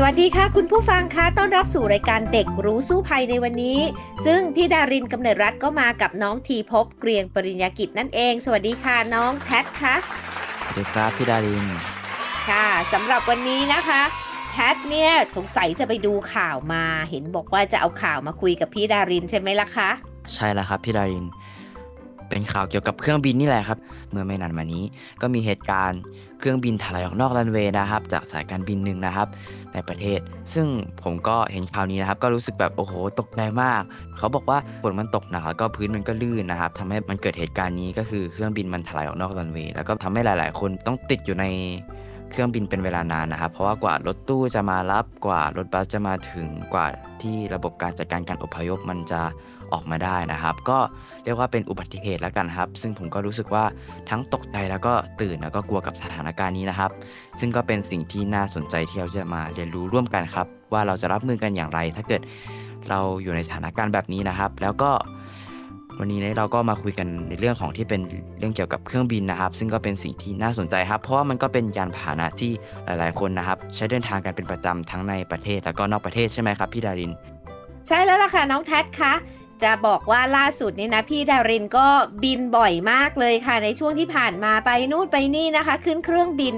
สวัสดีค่ะ คุณผู้ฟังคะต้อนรับสู่รายการเด็กรู้สู้ภัยในวันนี้ ซึ่งพี่ดารินกำเนิดรัฐก็มากับน้องทีพบเกรียงปริญญากิจนั่นเอง สวัสดีค่ะน้องแพทคะสวัสดีครับพี่ดารินค่ะสำหรับวันนี้นะคะแพทเนี่ยสงสัยจะไปดูข่าวมา เห็นบอกว่าจะเอาข่าวมาคุยกับพี่ดารินใช่ไหมล่ะคะใช่แล้วครับพี่ดาริน เป็นข่าวเกี่ยวกับเครื่องบินนี่แหละครับ เมื่อไม่นานมานี้ ก็มีเหตุการณ์เครื่องบินถลายออกนอกรันเวย์นะครับ จากสายการบินหนึ่งนะครับ ในประเทศ ซึ่งผมก็เห็นข่าวนี้นะครับ ก็รู้สึกแบบโอ้โหตกใจมาก เขาบอกว่าฝนมันตกหนักแล้วก็พื้นมันก็ลื่นนะครับทำให้มันเกิดเหตุการณ์นี้ก็คือเครื่องบินมันถลายออกนอกรันเวย์แล้วก็ทำให้หลาย ๆ คนต้องติดอยู่ในเครื่องบินเป็นเวลานานนะครับ เพราะว่ากว่ารถตู้จะมารับกว่ารถบัสจะมาถึงกว่าที่ระบบการจัดการการอพยพมันจะออกมาได้นะครับ ก็ รียกว่าเป็นอุบัติเหตุแล้วกันครับ ซึ่งผมก็รู้สึกว่าทั้งตกใจแล้วก็ตื่นแล้วก็กลัวกับสถานการณ์นี้นะครับ ซึ่งก็เป็นสิ่งที่น่าสนใจที่เราจะมาเรียนรู้ร่วมกันครับ ว่าเราจะรับมือกันอย่างไร ถ้าเกิดเราอยู่ในสถานการณ์แบบนี้นะครับ แล้วก็วันนี้เราก็มาคุยกันในเรื่องของที่เป็นเรื่องเกี่ยวกับเครื่องบินนะครับ ซึ่งก็เป็นสิ่งที่น่าสนใจครับ เพราะว่ามันก็เป็นยานพาหนะที่หลาย ๆ คนนะครับ ใช้เดินทางกันเป็นประจำทั้งในประเทศแล้วก็นอกประเทศใช่ไหมครับพี่ดาริน ใช่แล้วล่ะค่ะน้องแท็คะ จะบอกว่าล่าสุดนี่นะพี่ดารินก็บินบ่อยมากเลยค่ะ ในช่วงที่ผ่านมาไปนู่นไปนี่นะคะ ขึ้นเครื่องบิน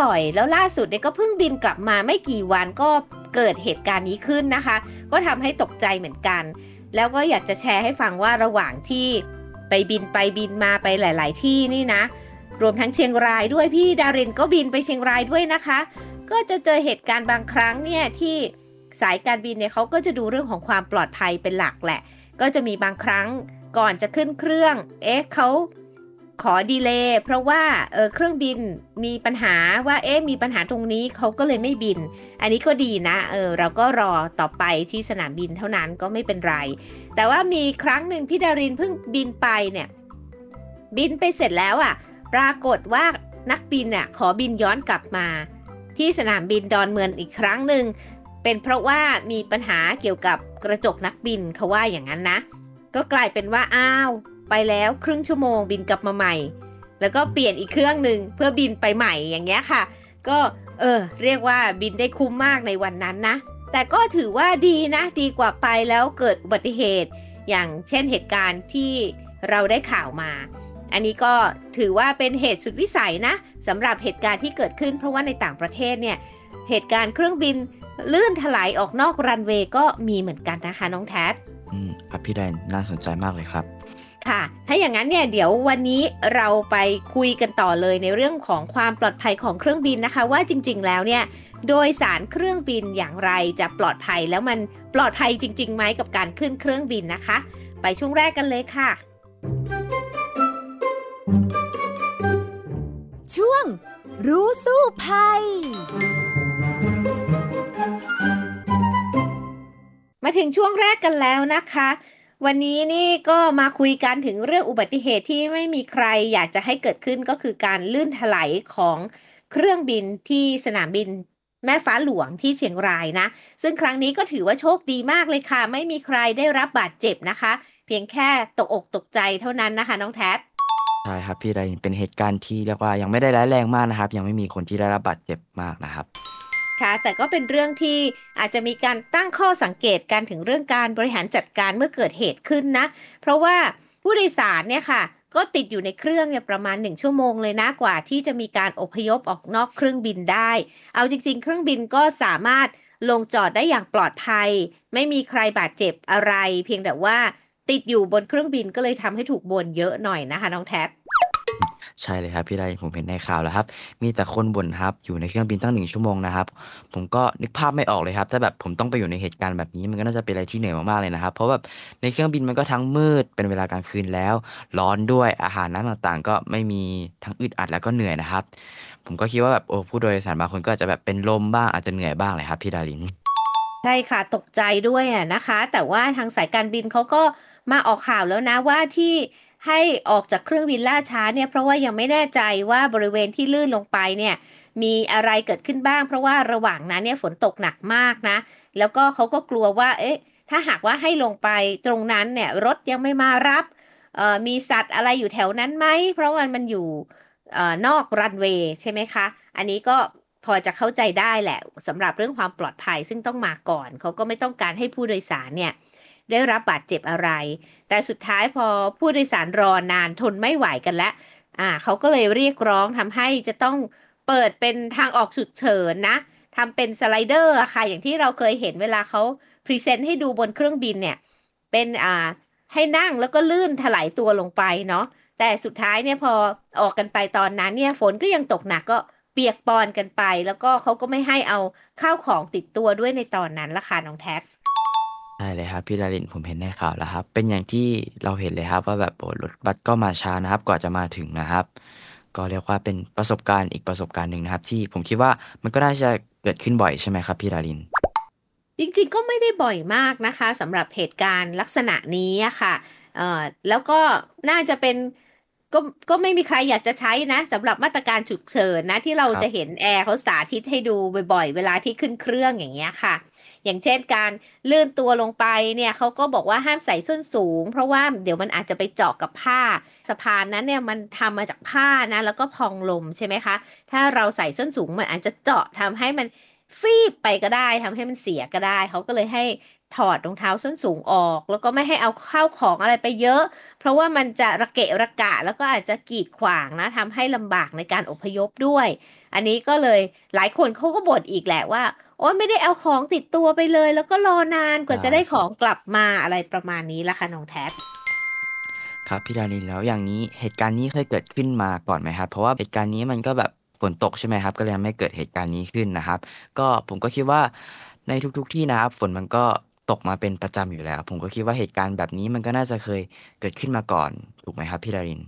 บ่อยๆ แล้วล่าสุดเนี่ยก็เพิ่งบินกลับมาไม่กี่วันก็เกิดเหตุการณ์นี้ขึ้นนะคะ ก็ทำให้ตกใจเหมือนกัน แล้วก็อยากจะแชร์ให้ฟังว่าระหว่างที่ไปบินไปบินมาไปหลาย ๆ ที่นี่นะ รวมทั้งเชียงรายด้วยพี่ดารินก็บินไปเชียงรายด้วยนะคะ ก็จะเจอเหตุการณ์บางครั้งเนี่ยที่ สายการบินเนี่ยเขาก็จะดูเรื่องของความปลอดภัยเป็นหลักแหละ ก็จะมีบางครั้งก่อนจะขึ้นเครื่อง เอ๊ะเขาขอดีเลย์เพราะว่าเออเครื่องบินมีปัญหาว่าเอ๊ะมีปัญหาตรงนี้เขาก็เลยไม่บิน อันนี้ก็ดีนะเออเราก็รอต่อไปที่สนามบินเท่านั้นก็ไม่เป็นไร แต่ว่ามีครั้งหนึ่งพี่ดารินเพิ่งบินไปเนี่ย บินไปเสร็จแล้วอะ่ะ ปรากฏว่านักบินเนี่ยขอบินย้อนกลับมา ที่สนามบินดอนเมืองอีกครั้งหนึ่ง เป็นเพราะว่ามีปัญหาเกี่ยวกับกระจกนักบินเขาว่าอย่างนั้นนะ ก็กลายเป็นว่าอ้าวไปแล้วครึ่งชั่วโมงบินกลับมาใหม่ แล้วก็เปลี่ยนอีกเครื่องหนึ่งเพื่อบินไปใหม่อย่างเงี้ยค่ะ ก็เออเรียกว่าบินได้คุ้มมากในวันนั้นนะ แต่ก็ถือว่าดีนะดีกว่าไปแล้วเกิดอุบัติเหตุ อย่างเช่นเหตุการณ์ที่เราได้ข่าวมา อันนี้ก็ถือว่าเป็นเหตุสุดวิสัยนะสำหรับเหตุการณ์ที่เกิดขึ้น เพราะว่าในต่างประเทศเนี่ยเหตุการณ์เครื่องบิน ลื่นถลายออกนอกรันเวย์ก็มีเหมือนกันนะคะน้องแท็อืมครับพี่แดนน่าสนใจมากเลยครับค่ะ ถ้าอย่างนั้นเนี่ยเดี๋ยววันนี้เราไปคุยกันต่อเลยในเรื่องของความปลอดภัยของเครื่องบินนะคะ ว่าจริงๆแล้วเนี่ยโดยสารเครื่องบินอย่างไรจะปลอดภัยแล้วมันปลอดภัยจริงๆไหมกับการขึ้นเครื่องบินนะคะ ไปช่วงแรกกันเลยค่ะ ช่วงรู้สู้ภัย มาถึงช่วงแรกกันแล้วนะคะ วันนี้นี่ก็มาคุยกันถึงเรื่องอุบัติเหตุที่ไม่มีใครอยากจะให้เกิดขึ้นก็คือการลื่นถลายของเครื่องบินที่สนามบินแม่ฟ้าหลวงที่เชียงรายนะ ซึ่งครั้งนี้ก็ถือว่าโชคดีมากเลยค่ะ ไม่มีใครได้รับบาดเจ็บนะคะ เพียงแค่ตกอกตกใจเท่านั้นนะคะ น้องแท็ใช่ครับพี่ไดเป็นเหตุการณ์ที่เรียกว่ายังไม่ได้ร้ายแรงมากนะครับ ยังไม่มีคนที่ได้รับบาดเจ็บมากนะครับ ค่ะแต่ก็เป็นเรื่องที่อาจจะมีการตั้งข้อสังเกตกันถึงเรื่องการบริหารจัดการเมื่อเกิดเหตุขึ้นนะ เพราะว่าผู้โดยสารเนี่ยค่ะ ก็ติดอยู่ในเครื่องเนี่ยประมาณ 1 ชั่วโมงเลยนะกว่าที่จะมีการอพยพออกนอกเครื่องบินได้ เอาจริง ๆ เครื่องบินก็สามารถลงจอดได้อย่างปลอดภัย ไม่มีใครบาดเจ็บอะไร เพียงแต่ว่าติดอยู่บนเครื่องบินก็เลยทำให้ถูกบนเยอะหน่อยนะคะน้องแท็ ใช่เลยครับพี่ไดผมเห็นในข่าวแล้วครับ มีแต่คนบ่นครับ อยู่ในเครื่องบินตั้งหนึ่งชั่วโมงนะครับ ผมก็นึกภาพไม่ออกเลยครับ ถ้าแบบผมต้องไปอยู่ในเหตุการณ์แบบนี้ มันก็น่าจะเป็นอะไรที่เหนื่อยมากๆเลยนะครับ เพราะแบบในเครื่องบินมันก็ทั้งมืดเป็นเวลากลางคืนแล้ว ร้อนด้วยอาหารน้ำต่างๆ ก็ไม่มีทั้งอึดอัดแล้วก็เหนื่อยนะครับ ผมก็คิดว่าแบบโอ้ผู้โดยสารบางคนก็อาจจะแบบเป็นลมบ้างอาจจะเหนื่อยบ้างเลยครับพี่ดารินใช่ค่ะตกใจด้วยอะนะคะ แต่ว่าทางสายการบินเขาก็มาออกข่าวแล้วนะว่าที่ ให้ออกจากเครื่องบินล่าช้าเนี่ยเพราะว่ายังไม่แน่ใจว่าบริเวณที่ลื่นลงไปเนี่ยมีอะไรเกิดขึ้นบ้าง เพราะว่าระหว่างนั้นเนี่ยฝนตกหนักมากนะ แล้วก็เขาก็กลัวว่า เอ๊ะ ถ้าหากว่าให้ลงไปตรงนั้นเนี่ยรถยังไม่มารับมีสัตว์อะไรอยู่แถวนั้นไหม เพราะว่ามันอยู่อนอกรันเวย์ใช่ไหมคะ อันนี้ก็พอจะเข้าใจได้แหละสำหรับเรื่องความปลอดภัยซึ่งต้องมาก่อน เขาก็ไม่ต้องการให้ผู้โดยสารเนี่ย ได้รับบาดเจ็บอะไร แต่สุดท้ายพอผู้โดยสารรอนานทนไม่ไหวกันแล้วอ่าเขาก็เลยเรียกร้องทำให้จะต้องเปิดเป็นทางออกฉุกเฉินนะทำเป็น slider ค่ะ อย่างที่เราเคยเห็นเวลาเขา present ให้ดูบนเครื่องบินเนี่ย เป็นอ่าให้นั่งแล้วก็ลื่นสไลด์ตัวลงไปเนาะแต่สุดท้ายเนี่ยพอออกกันไปตอนนั้นเนี่ยฝนก็ยังตกหนักก็เปียกปอนกันไป แล้วก็เขาก็ไม่ให้เอาข้าวของติดตัวด้วยในตอนนั้นละค่ะน้องแท็ก ใช่เลยครับพี่ดารินผมเห็นในข่าวแล้วครับ เป็นอย่างที่เราเห็นเลยครับ ว่าแบบโอ้รถบัสก็มาช้านะครับ กว่าจะมาถึงนะครับ ก็เรียกว่าเป็นประสบการณ์อีกประสบการณ์หนึ่งนะครับ ที่ผมคิดว่ามันก็น่าจะเกิดขึ้นบ่อยใช่ไหมครับพี่ดาริน จริงๆก็ไม่ได้บ่อยมากนะคะสำหรับเหตุการณ์ลักษณะนี้อะค่ะเอ่อแล้วก็น่าจะเป็นก็ก็ไม่มีใครอยากจะใช้นะสำหรับมาตรการฉุกเฉินนะที่เราครับจะเห็นแอร์เขาสาธิตให้ดูบ่อยๆ เวลาที่ขึ้นเครื่องอย่างเงี้ยค่ะ อย่างเช่นการลื่นตัวลงไปเนี่ยเขาก็บอกว่าห้ามใส่ส้นสูง เพราะว่าเดี๋ยวมันอาจจะไปเจาะกับผ้า สะพานนั้นเนี่ยมันทำมาจากผ้านะแล้วก็พองลมใช่ไหมคะ ถ้าเราใส่ส้นสูงมันอาจจะเจาะทำให้มันฟีบไปก็ได้ทำให้มันเสียก็ได้ เขาก็เลยให้ถอดรองเท้าส้นสูงออก แล้วก็ไม่ให้เอาข้าวของอะไรไปเยอะ เพราะว่ามันจะระเกะระกะ แล้วก็อาจจะกีดขวางนะทำให้ลำบากในการอพยพด้วย อันนี้ก็เลยหลายคนเขาก็บ่นอีกแหละว่า โอ๊ยไม่ได้เอาของติดตัวไปเลย แล้วก็รอนานกว่าจะได้ของกลับมาอะไรประมาณนี้ละค่ะน้องแท็บครับพี่ดารินแล้วอย่างนี้เหตุการณ์นี้เคยเกิดขึ้นมาก่อนไหมครับ เพราะว่าเหตุการณ์นี้มันก็แบบฝนตกใช่ไหมครับ ก็เลยทำให้เกิดเหตุการณ์นี้ขึ้นนะครับ ก็ผมก็คิดว่าในทุก ๆ ที่นะครับ ฝนมันก็ตกมาเป็นประจำอยู่แล้ว ผมก็คิดว่าเหตุการณ์แบบนี้มันก็น่าจะเคยเกิดขึ้นมาก่อนถูกไหมครับพี่ดาริน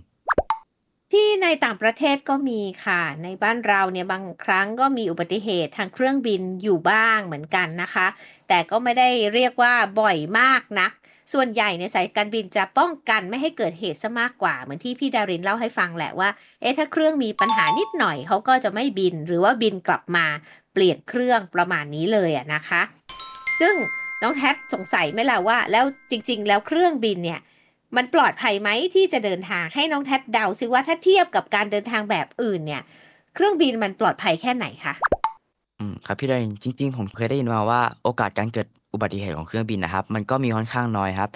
ที่ในต่างประเทศก็มีค่ะ ในบ้านเราเนี่ยบางครั้งก็มีอุบัติเหตุทางเครื่องบินอยู่บ้างเหมือนกันนะคะ แต่ก็ไม่ได้เรียกว่าบ่อยมากนัก ส่วนใหญ่ในสายการบินจะป้องกันไม่ให้เกิดเหตุซะมากกว่า เหมือนที่พี่ดารินเล่าให้ฟังแหละว่า เอ๊ะถ้าเครื่องมีปัญหานิดหน่อยเขาก็จะไม่บิน หรือว่าบินกลับมาเปลี่ยนเครื่องประมาณนี้เลยอะนะคะ ซึ่งน้องแท็สงสัยไหมล่ะว่า แล้วจริง ๆ แล้วเครื่องบินเนี่ย มันปลอดภัยไหมที่จะเดินทางให้น้องแท็ดเดาซิว่าถ้าเทียบกับการเดินทางแบบอื่นเนี่ย เครื่องบินมันปลอดภัยแค่ไหนคะอืมครับพี่ดารินจริง ๆ ผมเคยได้ยินมาว่าโอกาสการเกิดอุบัติเหตุของเครื่องบินนะครับ มันก็มีค่อนข้างน้อยครับ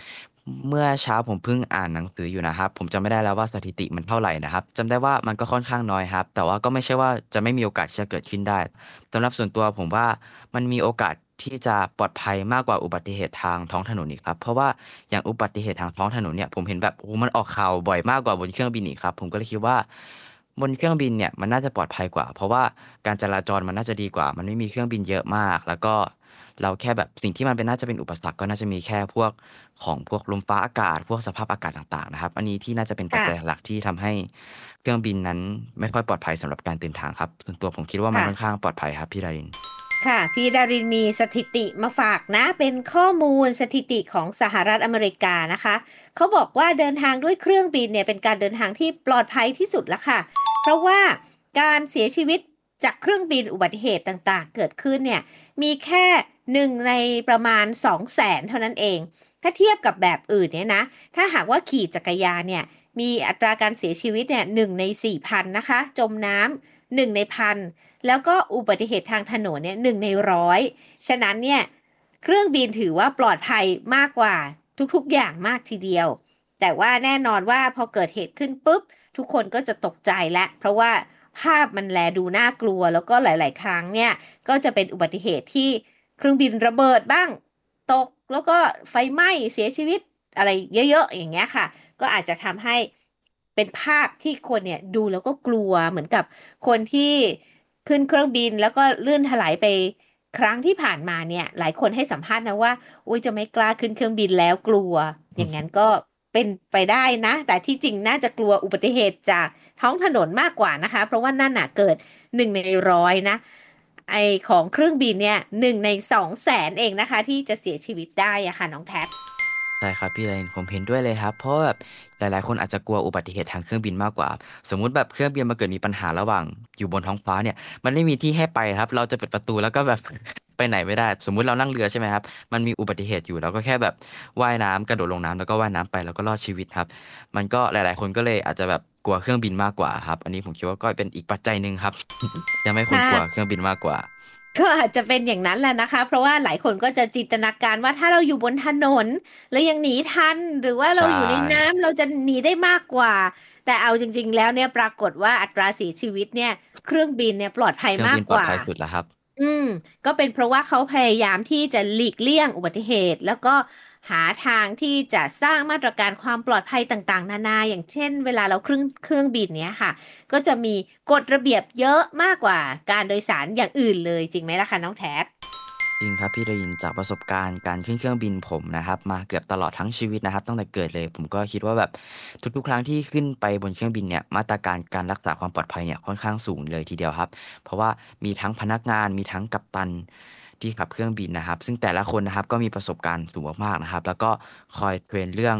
เมื่อเช้าผมเพิ่งอ่านหนังสืออยู่นะครับ ผมจำไม่ได้แล้วว่าสถิติมันเท่าไหร่นะครับจำได้ว่ามันก็ค่อนข้างน้อยครับ แต่ว่าก็ไม่ใช่ว่าจะไม่มีโอกาสที่จะเกิดขึ้นได้สำหรับส่วนตัวผมว่ามันมีโอกาส ที่จะปลอดภัยมากกว่าอุบัติเหตุทางท้องถนนอีกครับ เพราะว่าอย่างอุบัติเหตุทางท้องถนนเนี่ยผมเห็นแบบโอ้มันออกข่าวบ่อยมากกว่าบนเครื่องบินอีกครับ ผมก็เลยคิดว่า บนเครื่องบินเนี่ยมันน่าจะปลอดภัยกว่า เพราะว่าการจราจรมันน่าจะดีกว่า มันไม่มีเครื่องบินเยอะมาก แล้วก็เราแค่แบบสิ่งที่มันเป็นน่าจะเป็นอุปสรรคก็น่าจะมีแค่พวกของพวกลมฟ้าอากาศ พวกสภาพอากาศต่างๆนะครับ อันนี้ที่น่าจะเป็นปัจจัยหลักที่ทำให้เครื่องบินนั้นไม่ค่อยปลอดภัยสำหรับการเดินทางครับส่วนตัวผมคิดว่ามันค่ะ ค่อนข้างปลอดภัยครับพี่ดาริน ค่ะ พี่ดารินมีสถิติมาฝากนะ เป็นข้อมูลสถิติของสหรัฐอเมริกานะคะ เขาบอกว่าเดินทางด้วยเครื่องบินเนี่ยเป็นการเดินทางที่ปลอดภัยที่สุดแล้วค่ะ เพราะว่าการเสียชีวิตจากเครื่องบินอุบัติเหตุต่างๆ เกิดขึ้นเนี่ยมีแค่หนึ่งในประมาณ 2 0 0แสนเท่านั้นเอง ถ้าเทียบกับแบบอื่นเนี่ยนะ ถ้าหากว่าขี่จักรยานเนี่ยมีอัตราการเสียชีวิตเนี่ยหนึ่งใน4 0 0 0นะคะ จมน้ำ หนึ่งในพันแล้วก็อุบัติเหตุทางถนนเนี่ยหนึ่งในร้อยฉะนั้นเนี่ยเครื่องบินถือว่าปลอดภัยมากกว่าทุกๆอย่างมากทีเดียว แต่ว่าแน่นอนว่าพอเกิดเหตุขึ้นปุ๊บ ทุกคนก็จะตกใจและ เพราะว่าภาพมันแลดูน่ากลัว แล้วก็หลาย ๆ ครั้งเนี่ยก็จะเป็นอุบัติเหตุที่เครื่องบินระเบิดบ้างตก แล้วก็ไฟไหม้เสียชีวิตอะไรเยอะ ๆ อย่างเงี้ยค่ะ ก็อาจจะทำให้ เป็นภาพที่คนเนี่ยดูแล้วก็กลัวเหมือนกับคนที่ขึ้นเครื่องบินแล้วก็ลื่นถลายไปครั้งที่ผ่านมาเนี่ย หลายคนให้สัมภาษณ์นะว่าอุ้ยจะไม่กล้าขึ้นเครื่องบินแล้วกลัว อย่างนั้นก็เป็นไปได้นะ แต่ที่จริงน่าจะกลัวอุบัติเหตุจากท้องถนนมากกว่านะคะ เพราะว่านั่นน่ะเกิดหนึ่งในร้อยนะ ไอของเครื่องบินเนี่ยหนึ่งในสองแสนเองนะคะ ที่จะเสียชีวิตได้อะค่ะน้องแท็บใช่ครับพี่เลนผมเห็นด้วยเลยครับ เพราะแบบ หลายๆ คนอาจจะกลัวอุบัติเหตุทางเครื่องบินมากกว่า สมมุติแบบเครื่องบินมาเกิดมีปัญหาระหว่างอยู่บนท้องฟ้าเนี่ย มันไม่มีที่ให้ไปครับ เราจะปิดประตูแล้วก็แบบไปไหนไม่ได้ สมมุติเรานั่งเรือใช่ไหมครับ มันมีอุบัติเหตุอยู่เราก็แค่แบบว่ายน้ำกระโดดลงน้ำแล้วก็ว่ายน้ำไปแล้วก็รอดชีวิตครับ มันก็หลาย ๆ คนก็เลยอาจจะแบบกลัวเครื่องบินมากกว่าครับ อันนี้ผมคิดว่าก็เป็นอีกปัจจัยหนึ่งครับยังไม่คนกลัวเครื่องบินมากกว่า ก็อาจจะเป็นอย่างนั้นแหละนะคะ เพราะว่าหลายคนก็จะจินตนาการว่าถ้าเราอยู่บนถนนแล้วยังหนีทัน หรือว่าเราอยู่ในน้ำเราจะหนีได้มากกว่า แต่เอาจริง ๆ แล้วเนี่ยปรากฏว่าอัตราเสียชีวิตเนี่ย เครื่องบินเนี่ยปลอดภัยมากกว่าปลอดภัยสุดแล้วครับ อืม ก็เป็นเพราะว่าเขาพยายามที่จะหลีกเลี่ยงอุบัติเหตุ แล้วก็ หาทางที่จะสร้างมาตรการความปลอดภัยต่างๆ นานา อย่างเช่น เวลาเราเครื่องเครื่องบินเนี้ยค่ะ ก็จะมีกฎระเบียบเยอะมากกว่าการโดยสารอย่างอื่นเลยจริงไหมล่ะคะน้องแท็จริงครับพี่ดยินจากประสบการณ์การขึ้นเครื่องบินผมนะครับ มาเกือบตลอดทั้งชีวิตนะครับตั้งแต่เกิดเลย ผมก็คิดว่าแบบทุกๆ ครั้งที่ขึ้นไปบนเครื่องบินเนี่ยมาตรการการรักษาความปลอดภัยเนี่ยค่อนข้างสูงเลยทีเดียวครับ เพราะว่ามีทั้งพนักงานมีทั้งกัปตัน ที่ขับเครื่องบินนะครับ ซึ่งแต่ละคนนะครับก็มีประสบการณ์สูงมากๆนะครับ แล้วก็คอยเทรนเรื่อง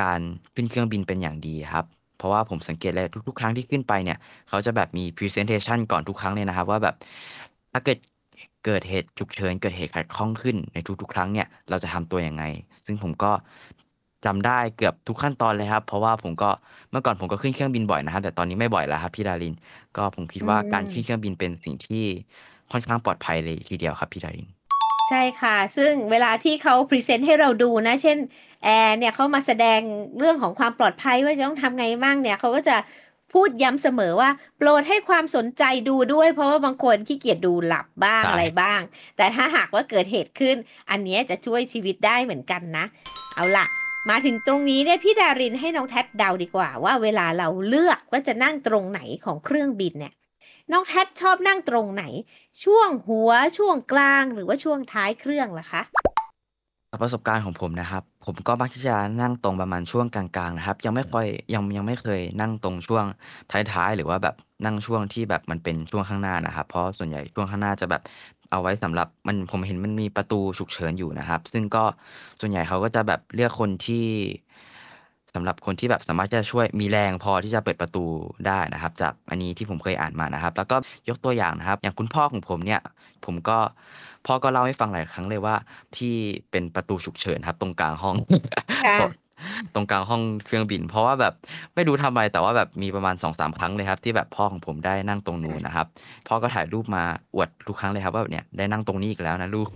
การขึ้นเครื่องบินเป็นอย่างดีครับเพราะว่าผมสังเกตเลยทุก ๆ ครั้งที่ขึ้นไปเนี่ย เขาจะแบบมี presentation ก่อนทุกครั้งเลยนะครับ ว่าแบบถ้าเกิดเกิดเหตุฉุกเฉินเกิดเหตุขัดข้องขึ้นในทุก ๆ ครั้งเนี่ยเราจะทำตัวยังไง ซึ่งผมก็จำได้เกือบทุกขั้นตอนเลยครับ เพราะว่าผมก็เมื่อก่อนผมก็ขึ้นเครื่องบินบ่อยนะครับแต่ตอนนี้ไม่บ่อยแล้วครับพี่ดาริน ก็ผมคิดว่าการขึ้นเครื่องบินเป็นสิ่งที่ ค่อนข้างปลอดภัยเลยทีเดียวครับพี่ดารินใช่ค่ะ ซึ่งเวลาที่เขาพรีเซนต์ให้เราดูนะ เช่นแอร์เนี่ยเขามาแสดงเรื่องของความปลอดภัยว่าจะต้องทำไงมั่งเนี่ยเขาก็จะพูดย้ำเสมอว่า โปรดให้ความสนใจดูด้วย เพราะว่าบางคนขี้เกียจดูหลับบ้างอะไรบ้าง แต่ถ้าหากว่าเกิดเหตุขึ้น อันนี้จะช่วยชีวิตได้เหมือนกันนะ เอาล่ะ มาถึงตรงนี้เนี่ยพี่ดารินให้น้องแท็ดเดาดีกว่า ว่าเวลาเราเลือกว่าจะนั่งตรงไหนของเครื่องบินเนี่ย น้องแท็ชอบนั่งตรงไหน ช่วงหัวช่วงกลางหรือว่าช่วงท้ายเครื่องล่ะคะประสบการณ์ของผมนะครับ ผมก็มักที่จะนั่งตรงประมาณช่วงกลางๆนะครับ ยังไม่ค่อยยังยังไม่เคยนั่งตรงช่วงท้ายๆหรือว่าแบบนั่งช่วงที่แบบมันเป็นช่วงข้างหน้านะครับ เพราะส่วนใหญ่ช่วงข้างหน้าจะแบบเอาไว้สำหรับมันผมเห็นมันมีประตูฉุกเฉินอยู่นะครับ ซึ่งก็ส่วนใหญ่เขาก็จะแบบเลือกคนที่ สำหรับคนที่แบบสามารถจะช่วยมีแรงพอที่จะเปิดประตูได้นะครับ จากอันนี้ที่ผมเคยอ่านมานะครับ แล้วก็ยกตัวอย่างนะครับ อย่างคุณพ่อของผมเนี่ย ผมก็พ่อก็เล่าให้ฟังหลายครั้งเลยว่า ที่เป็นประตูฉุกเฉินครับ ตรงกลางห้อง ตรงกลางห้องเครื่องบิน เพราะว่าแบบไม่รู้ทำไมแต่ว่าแบบมีประมาณสองสามครั้งเลยครับ ที่แบบพ่อของผมได้นั่งตรงนู้นนะครับพ่อก็ถ่ายรูปมาอวดทุกครั้งเลยครับ ว่าเนี่ยได้นั่งตรงนี้อีกแล้วนะลูก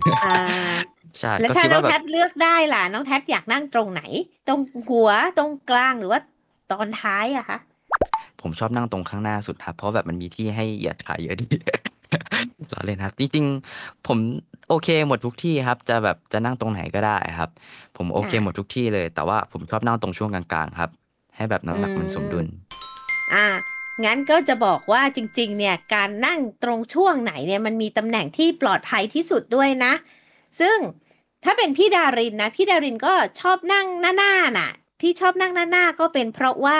ใช่แล้วถ้าน้องแท็เลือกได้ล่ะน้องแท็อยากนั่งตรงไหน ตรงหัวตรงกลางหรือว่าตอนท้ายอะคะผมชอบนั่งตรงข้างหน้าสุดครับ เพราะแบบมันมีที่ให้เหยียดขาเยอะดีเราเล่นครับจริงๆผม โอเคหมดทุกที่ครับ จะแบบจะนั่งตรงไหนก็ได้ครับ ผมโอเคหมดทุกที่เลย แต่ว่าผมชอบนั่งตรงช่วงกลางๆครับ ให้แบบน้ำหนักมันสมดุล อ่า งั้นก็จะบอกว่าจริง ๆ เนี่ย การนั่งตรงช่วงไหนเนี่ยมันมีตำแหน่งที่ปลอดภัยที่สุดด้วยนะ ซึ่งถ้าเป็นพี่ดารินนะ พี่ดารินก็ชอบนั่งหน้าๆน่ะ ที่ชอบนั่งหน้าๆก็เป็นเพราะว่า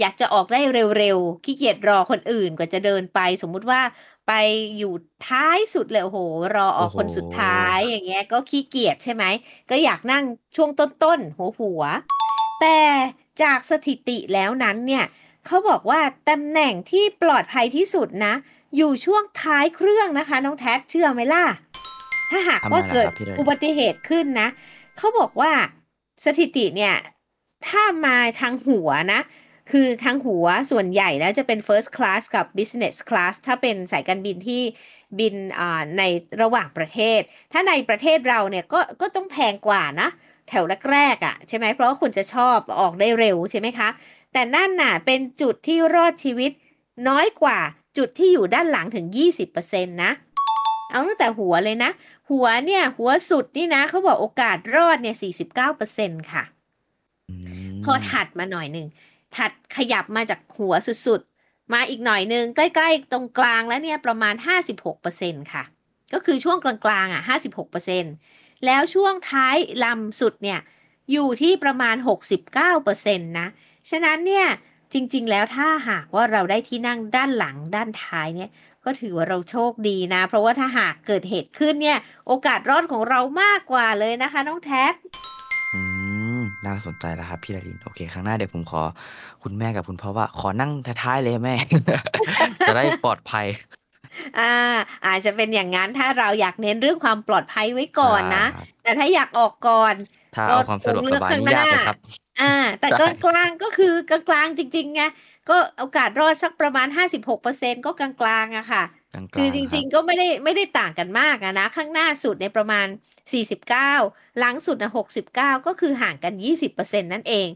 อยากจะออกได้เร็วๆขี้เกียจรอคนอื่นกว่าจะเดินไป สมมุติว่า ไปอยู่ท้ายสุดเลยโอ้โห รอออกคนสุดท้ายอย่างเงี้ย ก็ขี้เกียจใช่ไหม ก็อยากนั่งช่วงต้นๆหัวหัว แต่จากสถิติแล้วนั้นเนี่ยเขาบอกว่าตำแหน่งที่ปลอดภัยที่สุดนะ อยู่ช่วงท้ายเครื่องนะคะ น้องแท็เชื่อไหมล่ะ ถ้าหากว่าเกิดอุบัติเหตุขึ้นนะเขาบอกว่าสถิติเนี่ย ถ้ามาทางหัวนะ คือทั้งหัวส่วนใหญ่แล้วจะเป็น first class กับ business class ถ้าเป็นสายการบินที่บินในระหว่างประเทศ ถ้าในประเทศเราเนี่ยก็ก็ต้องแพงกว่านะ แถวแรกๆอะ่ะใช่ไหมเพราะว่าคุณจะชอบออกได้เร็วใช่ไหมคะ แต่นั่นน่ะเป็นจุดที่รอดชีวิตน้อยกว่าจุดที่อยู่ด้านหลังถึง 20%นะเอาตั้งแต่หัวเลยนะ หัวเนี่ย หัวสุดนี่นะเขาบอกโอกาสรอดเนี่ย 49%ค่ะ พอถัดมาหน่อยหนึ่ง ถัดขยับมาจากหัวสุดๆ มาอีกหน่อยนึงใกล้ๆ ตรงกลางแล้วเนี่ยประมาณ 56%ค่ะ ก็คือช่วงกลางๆอะ56%แล้วช่วงท้ายลำสุดเนี่ยอยู่ที่ประมาณ 69%นะ ฉะนั้นเนี่ยจริงๆ แล้วถ้าหากว่าเราได้ที่นั่งด้านหลังด้านท้ายเนี่ยก็ถือว่าเราโชคดีนะ เพราะว่าถ้าหากเกิดเหตุขึ้นเนี่ย โอกาสรอดของเรามากกว่าเลยนะคะ น้องแท็ก น่าสนใจแล้วครับพี่ดาริน โอเคครั้งหน้าเดี๋ยวผมขอคุณแม่กับคุณพ่อว่า ขอนั่งท้ายๆเลยแม่ จะได้ปลอดภัย อ่า อาจจะเป็นอย่างนั้นถ้าเราอยากเน้นเรื่องความปลอดภัยไว้ก่อนนะใช่ครับแต่ถ้าอยากออกก่อนถ้าก็เอาความสะดวกคงเลืสอกบายข้างนี่หยากน้าเลยครับ อ่า แต่ใช่กลางๆก็คือกลางๆจริงๆไงก็โอกาสรอดสักประมาณ 56%ก็กลางๆอะค่ะกลางๆ คือจคริรังบๆก็ไม่ได้ไม่ได้ต่างกันมากอะนะ ข้างหน้าสุดในยประมาณ 49 หลังสุดนะ69 ก็คือห่างกัน 20%นั่นเอง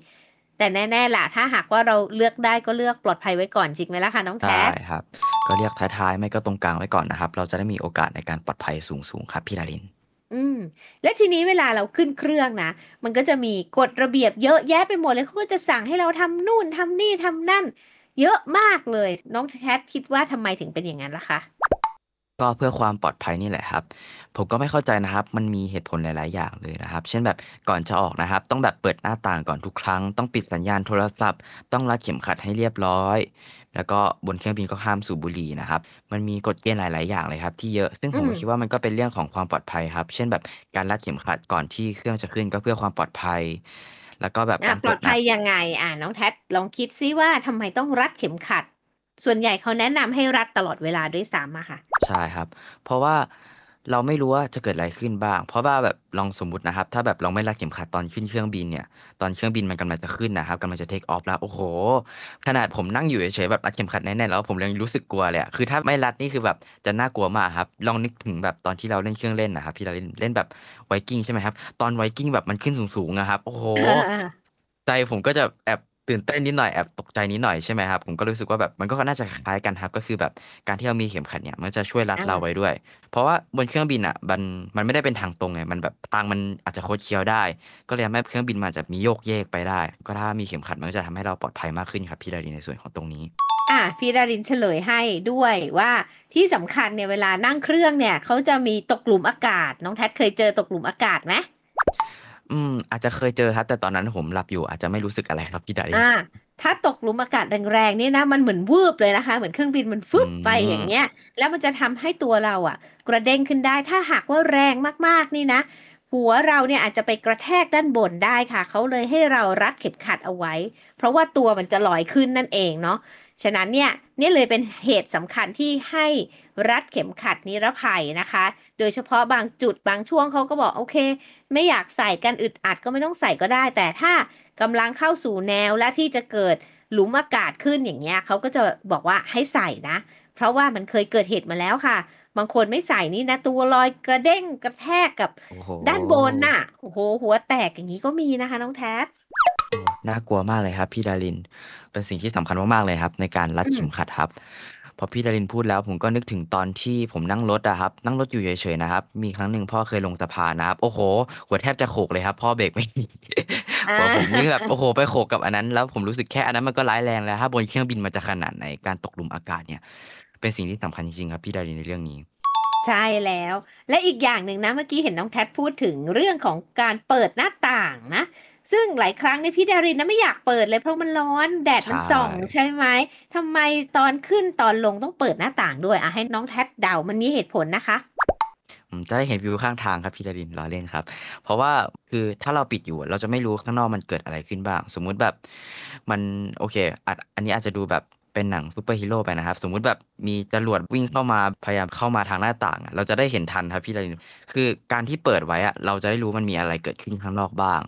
แต่แน่ๆล่ะ ถ้าหากว่าเราเลือกได้ก็เลือกปลอดภัยไว้ก่อนจริงไหมล่ะคะน้องใช่แท็กครับ ก็เรียกท้ายๆ ไม่ก็ตรงกลางไว้ก่อนนะครับ เราจะได้มีโอกาสในการปลอดภัยสูงๆครับพี่ดารินอืมแล้วทีนี้เวลาเราขึ้นเครื่องนะ มันก็จะมีกฎระเบียบเยอะแยะไปหมดเลยเขาก็จะสั่งให้เราทำนู่นทำนี่ทำนั่น เยอะมากเลย น้องแท็กคิดว่าทำไมถึงเป็นอย่างนั้นล่ะคะก็เพื่อความปลอดภัยนี่แหละครับ ผมก็ไม่เข้าใจนะครับ มันมีเหตุผลหลาย ๆ อย่างเลยนะครับ เช่นแบบก่อนจะออกนะครับ ต้องแบบเปิดหน้าต่างก่อนทุกครั้ง ต้องปิดสัญญาณโทรศัพท์ ต้องรัดเข็มขัดให้เรียบร้อย แล้วก็บนเครื่องบินก็ห้ามสูบบุหรี่นะครับ มันมีกฎเกณฑ์หลาย ๆ อย่างเลยครับ ที่เยอะ ซึ่งผมอืมก็คิดว่ามันก็เป็นเรื่องของความปลอดภัยครับ เช่นแบบการรัดเข็มขัดก่อนที่เครื่องจะขึ้นก็เพื่อความปลอดภัย แล้วก็แบบอะการปลเปิอดดหน้าภัยยังไง อ่าน้องแท็กลองคิดซิว่าทำไมต้องรัดเข็มขัด ส่วนใหญ่เขาแนะนำให้รัดตลอดเวลาด้วยซ้ำอะค่ะ ใช่ครับ เพราะว่า เราไม่รู้ว่าจะเกิดอะไรขึ้นบ้าง เพราะว่าแบบลองสมมุตินะครับ ถ้าแบบเราไม่รัดเข็มขัดตอนขึ้นเครื่องบินเนี่ย ตอนเครื่องบินมันกำลังจะขึ้นนะครับกำลังจะเทคออฟแล้ว โอ้โฮขนาดผมนั่งอยู่เฉยๆแบบรัดเข็มขัดแน่นๆแล้วผมยังรู้สึกกลัวเลยอะคือถ้าไม่รัดนี่คือแบบจะน่ากลัวมากครับ ลองนึกถึงแบบตอนที่เราเล่นเครื่องเล่นน่ะครับที่เราเล่นเล่นแบบ Viking ใช่ไหมครับ ตอน Viking แบบมันขึ้นสูงๆอะครับ โอ้โฮอาใจผมก็จะแอบ ตื่นเต้นนิดหน่อยแอบตกใจนิดหน่อยใช่ไหมครับผมก็รู้สึกว่าแบบมันก็น่าจะคล้ายกันครับ ก็คือแบบการที่เรามีเข็มขัดเนี่ยมันจะช่วยรัดเราไว้ด้วย เพราะว่าบนเครื่องบินน่ะมันมันไม่ได้เป็นทางตรงไงมันแบบทางมันอาจจะโคดเคี้ยวได้ ก็เลยทำให้เครื่องบินมันอาจะมีโยกเยกไปได้ ก็ถ้ามีเข็มขัดมันก็จะทำให้เราปลอดภัยมากขึ้นครับพี่ดารินในส่วนของตรงนี้อะพี่ดารินเฉลยให้ด้วยว่าที่สำคัญเนี่ยเวลานั่งเครื่องเนี่ยเขาจะมีตกหลุมอากาศ น้องแท็เคยเจอตกหลุมอากาศไหม อืม อาจจะเคยเจอครับ แต่ตอนนั้นผมหลับอยู่อาจจะไม่รู้สึกอะไรครับพี่ดาริอ่า ถ้าตกหลุมอากาศแรงๆนี่นะมันเหมือนวืบเลยนะคะ เหมือนเครื่องบินมันฟึบไปอย่างเงี้ย แล้วมันจะทำให้ตัวเราอะ กระเด้งขึ้นได้ถ้าหากว่าแรงมากๆนี่นะหัวเราเนี่ยอาจจะไปกระแทกด้านบนได้ค่ะ เขาเลยให้เรารัดเข็มขัดเอาไว้ เพราะว่าตัวมันจะลอยขึ้นนั่นเองเนาะฉะนั้นเนี่ย นี่เลยเป็นเหตุสำคัญที่ให้รัดเข็มขัดนิรภัยนะคะ โดยเฉพาะบางจุดบางช่วงเขาก็บอกโอเค ไม่อยากใส่กันอึดอัดก็ไม่ต้องใส่ก็ได้ แต่ถ้ากำลังเข้าสู่แนวและที่จะเกิดหลุมอากาศขึ้นอย่างเงี้ยเขาก็จะบอกว่าให้ใส่นะ เพราะว่ามันเคยเกิดเหตุมาแล้วค่ะ บางคนไม่ใส่นี่นะ ตัวลอยกระเด้งกระแทกกับโอ้โฮด้านบนน่ะโอ้โหหัวแตกอย่างนี้ก็มีนะคะน้องแท็บโอ้ น่ากลัวมากเลยครับพี่ดาริน เป็นสิ่งที่สำคัญมากๆเลยครับ ในการรัดอืมเข็มขัดครับ พอพี่ดารินพูดแล้ว ผมก็นึกถึงตอนที่ผมนั่งรถอะครับ นั่งรถอยู่เฉยๆนะครับ มีครั้งหนึ่งพ่อเคยลงสะพานนะครับ โอ้โฮหัวแทบจะโขกเลยครับ พ่อเบรกไม่ดีอ่าหัวผมนี่แบบโอ้โฮไปโขกกับอันนั้น แล้วผมรู้สึกแค่อันนั้นมันก็ร้ายแรงแล้วถ้าบนเครื่องบินมันจะขนาดไหนการตกหลุมอากาศเนี่ย เป็นสิ่งที่สำคัญจริงๆครับพี่ดารินในเรื่องนี้ใช่แล้วและอีกอย่างหนึ่งนะเมื่อกี้เห็นน้องแท็บพูดถึงเรื่องของการเปิดหน้าต่างนะ ซึ่งหลายครั้งเนี่ยพี่ดารินนะไม่อยากเปิดเลยเพราะมันร้อนแดดมันใช่ส่องใช่ไหมทำไมตอนขึ้นตอนลงต้องเปิดหน้าต่างด้วยอะให้น้องแท็บเดามันมีเหตุผลนะคะอืมจะได้เห็นวิวข้างทางครับพี่ดารินล้อเล่นครับ เพราะว่าคือถ้าเราปิดอยู่เราจะไม่รู้ข้างนอกมันเกิดอะไรขึ้นบ้าง สมมุติแบบมันโอเคอาจอันนี้อาจจะดูแบบเป็นหนังซูเปอร์ฮีโร่ไปนะครับ สมมุติแบบมีจรวดวิ่งเข้ามาพยายามเข้ามาทางหน้าต่างอะเราจะได้เห็นทันครับพี่ดารินคือการที่เปิดไว้อะเราจะได้รู้มันมีอะไรเกิดขึ้นข้างนอกบ้าง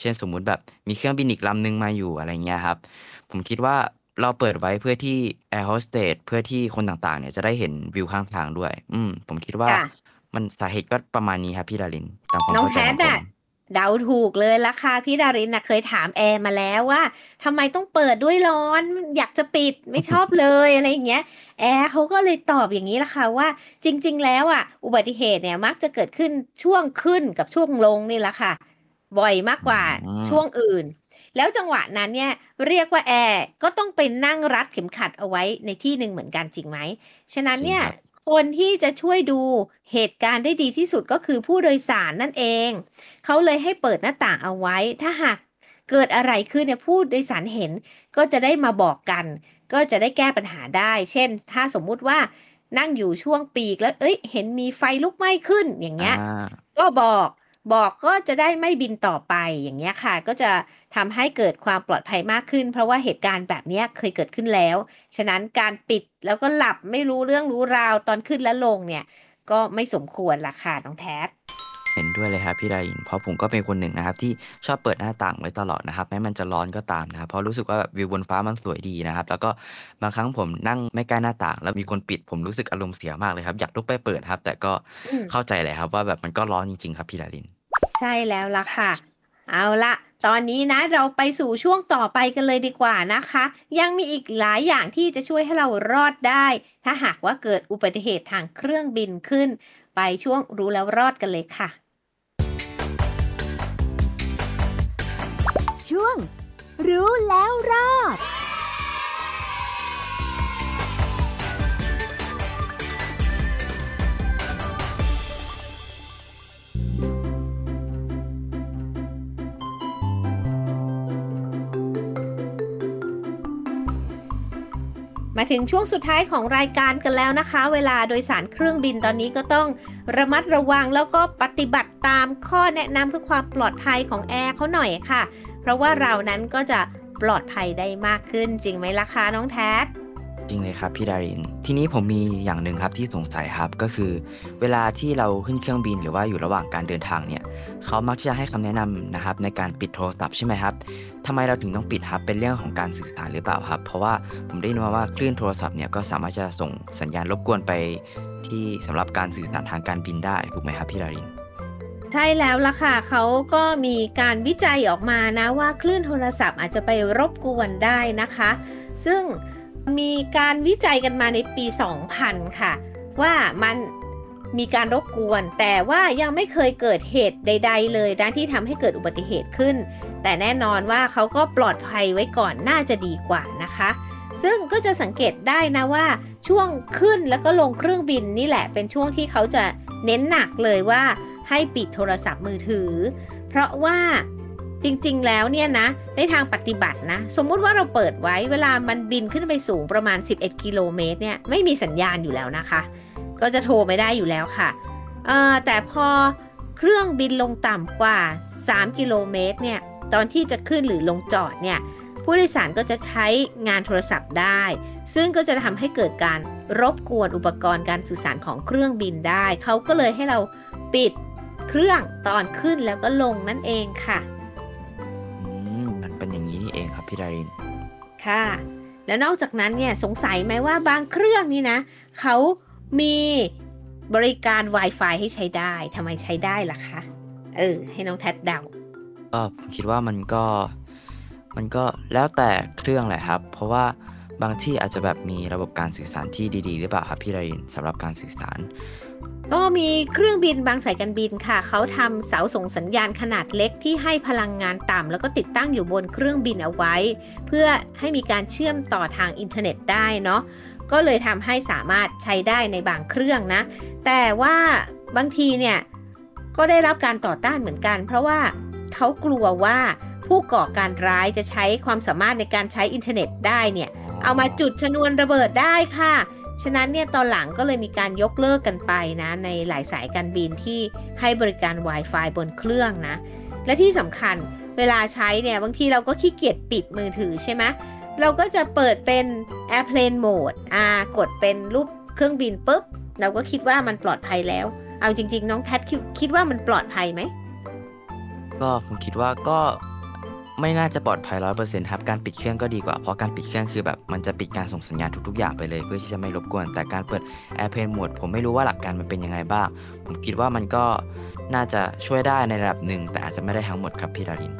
เช่นสมมุติแบบมีเครื่องบินอีกลำหนึ่งมาอยู่อะไรเงี้ยครับ ผมคิดว่าเราเปิดไว้เพื่อที่แอร์โฮสเตสเพื่อที่คนต่างๆ เนี่ยจะได้เห็นวิวข้างทางด้วย อืม ผมคิดว่าค่ะมันสาเหตุก็ประมาณนี้ครับพี่ดารินตามความน้องเข้าใจแท็ขบองผน้องแท็บเดาถูกเลยละค่ะพี่ดารินนะเคยถามแอร์มาแล้วว่าทำไมต้องเปิดด้วยร้อน อยากจะปิดไม่ชอบเลยอะไรอย่างเงี้ยแอร์เขาก็เลยตอบอย่างนี้ละค่ะว่า จริง ๆ แล้วอะ อุบัติเหตุเนี่ยมักจะเกิดขึ้นช่วงขึ้นกับช่วงลงนี่แหละค่ะ บ่อยมากกว่าอืมช่วงอื่น แล้วจังหวะนั้นเนี่ยเรียกว่าแอร์ก็ต้องไปนั่งรัดเข็มขัดเอาไว้ในที่หนึ่งเหมือนกันจริงไหม ฉะนั้นจริงเนี่ยครับคนที่จะช่วยดูเหตุการณ์ได้ดีที่สุดก็คือผู้โดยสารนั่นเอง เขาเลยให้เปิดหน้าต่างเอาไว้ ถ้าหากเกิดอะไรขึ้นเนี่ยผู้โดยสารเห็นก็จะได้มาบอกกัน ก็จะได้แก้ปัญหาได้ เช่น ถ้าสมมุติว่านั่งอยู่ช่วงปีกแล้ว เอ้ย เห็นมีไฟลุกไหม้ขึ้นอย่างเงี้ยอ่าก็บอก บอกก็จะได้ไม่บินต่อไปอย่างเงี้ยค่ะ ก็จะทำให้เกิดความปลอดภัยมากขึ้น เพราะว่าเหตุการณ์แบบนี้เคยเกิดขึ้นแล้ว ฉะนั้นการปิดแล้วก็หลับไม่รู้เรื่องรู้ราวตอนขึ้นและลงเนี่ย ก็ไม่สมควรล่ะค่ะน้องแท้ เห็นด้วยเลยครับพี่ดาริน เพราะผมก็เป็นคนหนึ่งนะครับ ที่ชอบเปิดหน้าต่างไว้ตลอดนะครับแม้มันจะร้อนก็ตามนะครับเพราะรู้สึกว่าแบบวิวบนฟ้ามันสวยดีนะครับ แล้วก็บางครั้งผมนั่งไม่ใกล้หน้าต่าง แล้วมีคนปิดผมรู้สึกอารมณ์เสียมากเลยครับ อยากลุกไปเปิดครับ แต่ก็อืม เข้าใจเลยครับ ว่าแบบมันก็ร้อนจริง ๆ ครับพี่ดาริน ใช่แล้วล่ะค่ะ เอาละตอนนี้นะเราไปสู่ช่วงต่อไปกันเลยดีกว่านะคะ ยังมีอีกหลายอย่างที่จะช่วยให้เรารอดได้ ถ้าหากว่าเกิดอุบัติเหตุทางเครื่องบินขึ้น ไปช่วงรู้แล้วรอดกันเลยค่ะ ช่วง รู้แล้วรอดมาถึงช่วงสุดท้ายของรายการกันแล้วนะคะ เวลาโดยสารเครื่องบินตอนนี้ก็ต้องระมัดระวังแล้วก็ปฏิบัติตามข้อแนะนำเพื่อความปลอดภัยของแอร์เขาหน่อยค่ะ เพราะว่าเรานั้นก็จะปลอดภัยได้มากขึ้นจริงไหมล่ะคะน้องแท็กจริงเลยครับพี่ดาริน ทีนี้ผมมีอย่างหนึ่งครับที่สงสัยครับก็คือ เวลาที่เราขึ้นเครื่องบินหรือว่าอยู่ระหว่างการเดินทางเนี่ยเขามักจะให้คำแนะนำนะครับในการปิดโทรศัพท์ใช่ไหมครับทำไมเราถึงต้องปิดครับเป็นเรื่องของการสื่อสารหรือเปล่าครับ เพราะว่าผมได้ยินมาว่าคลื่นโทรศัพท์เนี่ยก็สามารถจะส่งสัญญาณรบกวนไปที่สำหรับการสื่อสารทางการบินได้ถูกไหมครับพี่ดาริน ใช่แล้วล่ะค่ะเขาก็มีการวิจัยออกมานะว่าคลื่นโทรศัพท์อาจจะไปรบกวนได้นะคะ ซึ่งมีการวิจัยกันมาในปี 2000 ค่ะ ว่ามันมีการรบกวน แต่ว่ายังไม่เคยเกิดเหตุใด ๆ เลยนะที่ทำให้เกิดอุบัติเหตุขึ้น แต่แน่นอนว่าเขาก็ปลอดภัยไว้ก่อนน่าจะดีกว่านะคะ ซึ่งก็จะสังเกตได้นะว่าช่วงขึ้นแล้วก็ลงเครื่องบินนี่แหละเป็นช่วงที่เขาจะเน้นหนักเลยว่า ให้ปิดโทรศัพท์มือถือ เพราะว่าจริงๆ แล้วเนี่ยนะในทางปฏิบัตินะ สมมุติว่าเราเปิดไว้เวลามันบินขึ้นไปสูงประมาณ 11 กิโลเมตรเนี่ยไม่มีสัญญาณอยู่แล้วนะคะ ก็จะโทรไม่ได้อยู่แล้วค่ะแต่พอเครื่องบินลงต่ำกว่า 3 กิโลเมตรเนี่ยตอนที่จะขึ้นหรือลงจอดเนี่ยผู้โดยสารก็จะใช้งานโทรศัพท์ได้ ซึ่งก็จะทำให้เกิดการรบกวนอุปกรณ์การสื่อสารของเครื่องบินได้ เขาก็เลยให้เราปิด เครื่องตอนขึ้นแล้วก็ลงนั่นเองค่ะ อืมมันเป็นอย่างนี้นี่เองครับพี่ดาริน ค่ะ แล้วนอกจากนั้นเนี่ยสงสัยไหมว่าบางเครื่องนี่นะเขามีบริการ Wi-Fi ให้ใช้ได้ทำไมใช้ได้ล่ะคะ เออ ให้น้องแทดเดา ก็ผมคิดว่ามันก็ มันก็แล้วแต่เครื่องแหละครับ เพราะว่าบางที่อาจจะแบบมีระบบการสื่อสารที่ดี ๆ หรือเปล่าครับพี่ดารินสำหรับการสื่อสาร ก็มีเครื่องบินบางสายการบินค่ะ เขาทำเสาส่งสัญญาณขนาดเล็กที่ให้พลังงานต่ำแล้วก็ติดตั้งอยู่บนเครื่องบินเอาไว้ เพื่อให้มีการเชื่อมต่อทางอินเทอร์เน็ตได้เนาะก็เลยทำให้สามารถใช้ได้ในบางเครื่องนะ แต่ว่าบางทีเนี่ยก็ได้รับการต่อต้านเหมือนกัน เพราะว่าเขากลัวว่าผู้ก่อการร้ายจะใช้ความสามารถในการใช้อินเทอร์เน็ตได้เนี่ย เอามาจุดชนวนระเบิดได้ค่ะ ฉะนั้นเนี่ยตอนหลังก็เลยมีการยกเลิกกันไปนะ ในหลายสายการบินที่ให้บริการ Wi-Fi บนเครื่องนะ และที่สำคัญเวลาใช้เนี่ยบางทีเราก็ขี้เกียจปิดมือถือใช่ไหมเราก็จะเปิดเป็น Airplane Mode อ่ากดเป็นรูปเครื่องบินปุ๊บ เราก็คิดว่ามันปลอดภัยแล้ว เอาจริง ๆ น้องแทดคิดคิดว่ามันปลอดภัยไหมก็ผมคิดว่าก็ ไม่น่าจะปลอดภัยร้อยเปอร์เซ็นต์ครับการปิดเครื่องก็ดีกว่าเพราะการปิดเครื่องคือแบบมันจะปิดการส่งสัญญาณทุกๆอย่างไปเลย เพื่อที่จะไม่รบกวน แต่การเปิด Airplane Mode ผมไม่รู้ว่าหลักการมันเป็นยังไงบ้าง ผมคิดว่ามันก็น่าจะช่วยได้ในระดับหนึ่งแต่อาจจะไม่ได้ทั้งหมดครับพี่ดาริน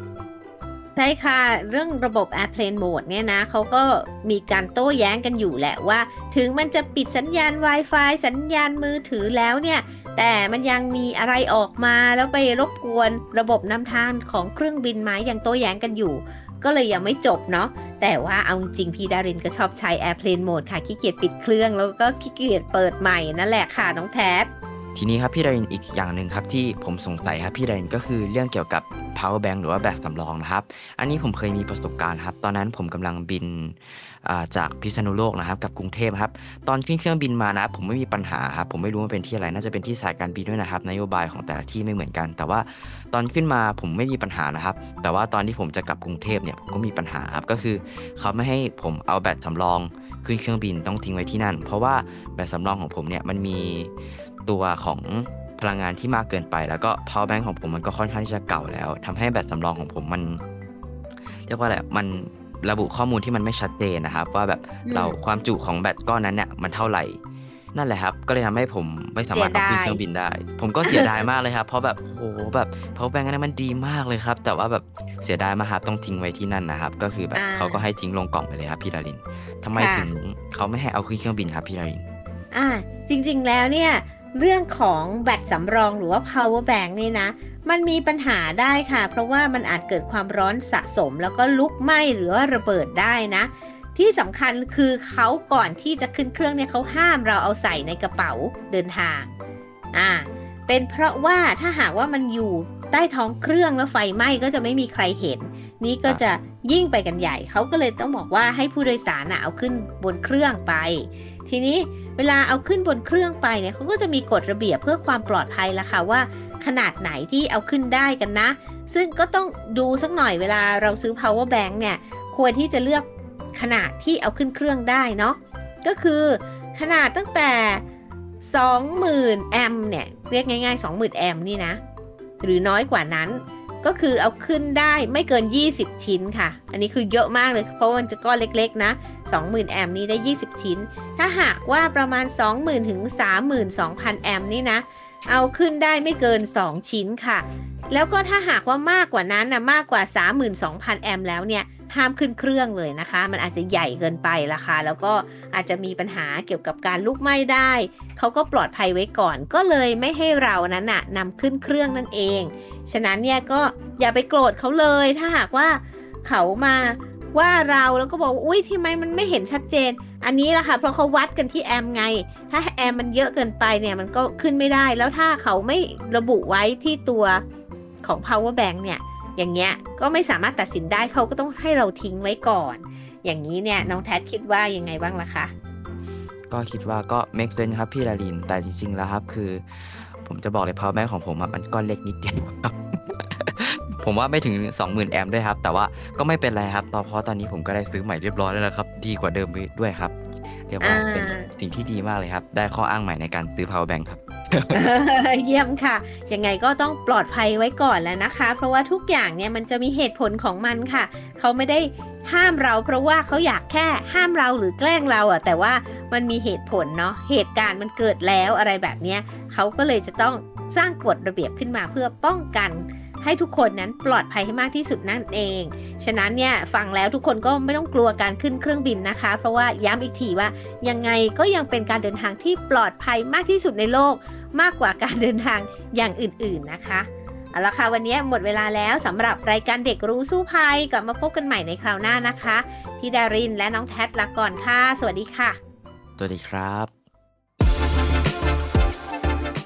ใช่ค่ะ เรื่องระบบ Airplane Mode เนี่ยนะเขาก็มีการโต้แย้งกันอยู่แหละว่า ถึงมันจะปิดสัญญาณ Wi-Fi สัญญาณมือถือแล้วเนี่ย แต่มันยังมีอะไรออกมาแล้วไปรบกวนระบบนำทางของเครื่องบินไหมยังโต้แย้งกันอยู่ ก็เลยยังไม่จบเนาะแต่ว่าเอาจริงพี่ดารินก็ชอบใช้ Airplane Mode ค่ะขี้เกียจปิดเครื่องแล้วก็ขี้เกียจเปิดใหม่นั่นแหละค่ะน้องแทสทีนี้ครับพี่ดารินอีกอย่างหนึ่งครับที่ผมสงสัยครับพี่ดารินก็คือเรื่องเกี่ยวกับ power bank หรือว่าแบตสำรองนะครับ อันนี้ผมเคยมีประสบการณ์ครับ ตอนนั้นผมกำลังบิน จากพิษณุโลกนะครับกับกรุงเทพครับตอนขึ้นเครื่องบินมานะผมไม่มีปัญหาครับผมไม่รู้ว่าเป็นที่อะไรน่าจะเป็นที่สายการบินด้วยนะครับนโยบายของแต่ละที่ไม่เหมือนกัน แต่ว่าตอนขึ้นมาผมไม่มีปัญหานะครับ แต่ว่าตอนที่ผมจะกลับกรุงเทพเนี่ยก็มีปัญหาครับก็คือเขาไม่ให้ผมเอาแบตสำรองขึ้นเครื่องบินต้องทิ้งไว้ที่นั่น เพราะว่าแบตสำรองของผมเนี่ยมันมีตัวของพลังงานที่มากเกินไป แล้วก็ power bank ของผมมันก็ค่อนข้างที่จะเก่าแล้วทำให้แบตสำรองของผมมัน เรียกว่าอะไรมัน ระบุข้อมูลที่มันไม่ชัดเจนนะครับ ว่าแบบอืมเราความจุของแบตก้อนนั้นเนี่ยมันเท่าไหร่ นั่นแหละครับ ก็เลยทำให้ผมไม่สามารถเอาขึ้นเครื่องบินได้ ผมก็เสียดายมากเลยครับ เพราะแบบโอ้โหแบบ power bank อันนั้นมันดีมากเลยครับ แต่ว่าแบบเสียดายมากครับต้องทิ้งไว้ที่นั่นนะครับ ก็คือแบบอ่าเขาก็ให้ทิ้งลงกล่องไปเลยครับพี่ดารินทำไมค่ะถึงเขาไม่ให้เอาขึ้นเครื่องบินครับพี่ดาริน อ่า จริง ๆ แล้วเนี่ยเรื่องของแบตสำรองหรือว่า power bank นี่นะ มันมีปัญหาได้ค่ะ เพราะว่ามันอาจเกิดความร้อนสะสม แล้วก็ลุกไหม้หรือว่าระเบิดได้นะ ที่สำคัญคือเขาก่อนที่จะขึ้นเครื่องเนี่ยเขาห้ามเราเอาใส่ในกระเป๋าเดินทางอ่าเป็นเพราะว่าถ้าหากว่ามันอยู่ใต้ท้องเครื่องแล้วไฟไหม้ก็จะไม่มีใครเห็น นี่ก็จะยิ่งไปกันใหญ่ เขาก็เลยต้องบอกว่าให้ผู้โดยสารน่ะเอาขึ้นบนเครื่องไป ทีนี้เวลาเอาขึ้นบนเครื่องไปเนี่ยเขาก็จะมีกฎระเบียบเพื่อความปลอดภัยละค่ะว่า ขนาดไหนที่เอาขึ้นได้กันนะ ซึ่งก็ต้องดูสักหน่อยเวลาเราซื้อ power bank เนี่ยควรที่จะเลือกขนาดที่เอาขึ้นเครื่องได้เนาะก็คือขนาดตั้งแต่ 20,000 แอมป์เนี่ยเรียกง่าย ๆ 20,000 แอมป์นี่นะ หรือน้อยกว่านั้น ก็คือเอาขึ้นได้ไม่เกิน 20 ชิ้นค่ะ อันนี้คือเยอะมากเลย เพราะวันจะก้อนเล็กๆนะ 20,000 แอมป์นี้ได้ 20 ชิ้น ถ้าหากว่าประมาณ 20,000 ถึง 32,000 แอมป์นี่นะ เอาขึ้นได้ไม่เกิน 2 ชิ้นค่ะ แล้วก็ถ้าหากว่ามากกว่านั้นนะมากกว่า 32,000 แอมป์แล้วเนี่ย ห้ามขึ้นเครื่องเลยนะคะ มันอาจจะใหญ่เกินไปราคาแล้วก็อาจจะมีปัญหาเกี่ยวกับการลุกไหม้ได้ เขาก็ปลอดภัยไว้ก่อน ก็เลยไม่ให้เรานั้นน่ะนำขึ้นเครื่องนั่นเอง ฉะนั้นเนี่ยก็อย่าไปโกรธเขาเลย ถ้าหากว่าเขามาว่าเราแล้วก็บอกว่าอุ้ยทำไมมันไม่เห็นชัดเจน อันนี้แหละค่ะเพราะเขาวัดกันที่แอมไง ถ้าแอมมันเยอะเกินไปเนี่ยมันก็ขึ้นไม่ได้ แล้วถ้าเขาไม่ระบุไว้ที่ตัวของ power bank เนี่ย อย่างเงี้ยก็ไม่สามารถตัดสินได้เขาก็ต้องให้เราทิ้งไว้ก่อน อย่างนี้เนี่ยน้องแทดคิดว่ายังไงบ้างล่ะคะ ก็คิดว่าก็ make sense ครับพี่ดาริน แต่จริง ๆ แล้วครับคือ ผมจะบอกเลย power bank ของผมอะมันก้อนเล็กนิดเดียวครับผมว่าไม่ถึง 20,000 แอมป์ด้วยครับ แต่ว่าก็ไม่เป็นไรครับตอนเพราะตอนนี้ผมก็ได้ซื้อใหม่เรียบร้อยแล้วนะครับ ดีกว่าเดิมด้วยครับ เรียกว่าอ่าเป็นสิ่งที่ดีมากเลยครับ ได้ข้ออ้างใหม่ในการซื้อ power bank ครับเยี่ยมค่ะ ยังไงก็ต้องปลอดภัยไว้ก่อนแล้วนะคะ เพราะว่าทุกอย่างเนี่ยมันจะมีเหตุผลของมันค่ะ เขาไม่ได้ห้ามเรา เพราะว่าเขาอยากแค่ห้ามเราหรือแกล้งเราอะแต่ว่ามันมีเหตุผลเนาะ เหตุการณ์มันเกิดแล้วอะไรแบบเนี้ยเขาก็เลยจะต้องสร้างกฎระเบียบขึ้นมาเพื่อป้องกัน ให้ทุกคนนั้นปลอดภัยให้มากที่สุดนั่นเอง ฉะนั้นเนี่ยฟังแล้วทุกคนก็ไม่ต้องกลัวการขึ้นเครื่องบินนะคะ เพราะว่าย้ำอีกทีว่ายังไงก็ยังเป็นการเดินทางที่ปลอดภัยมากที่สุดในโลก มากกว่าการเดินทางอย่างอื่น ๆนะคะเอาละค่ะวันนี้หมดเวลาแล้วสำหรับรายการเด็กรู้สู้ภัยกลับมาพบกันใหม่ในคราวหน้านะคะ พี่ดารินและน้องแท็ลาก่อนค่ะ สวัสดีค่ะ สวัสดีครับ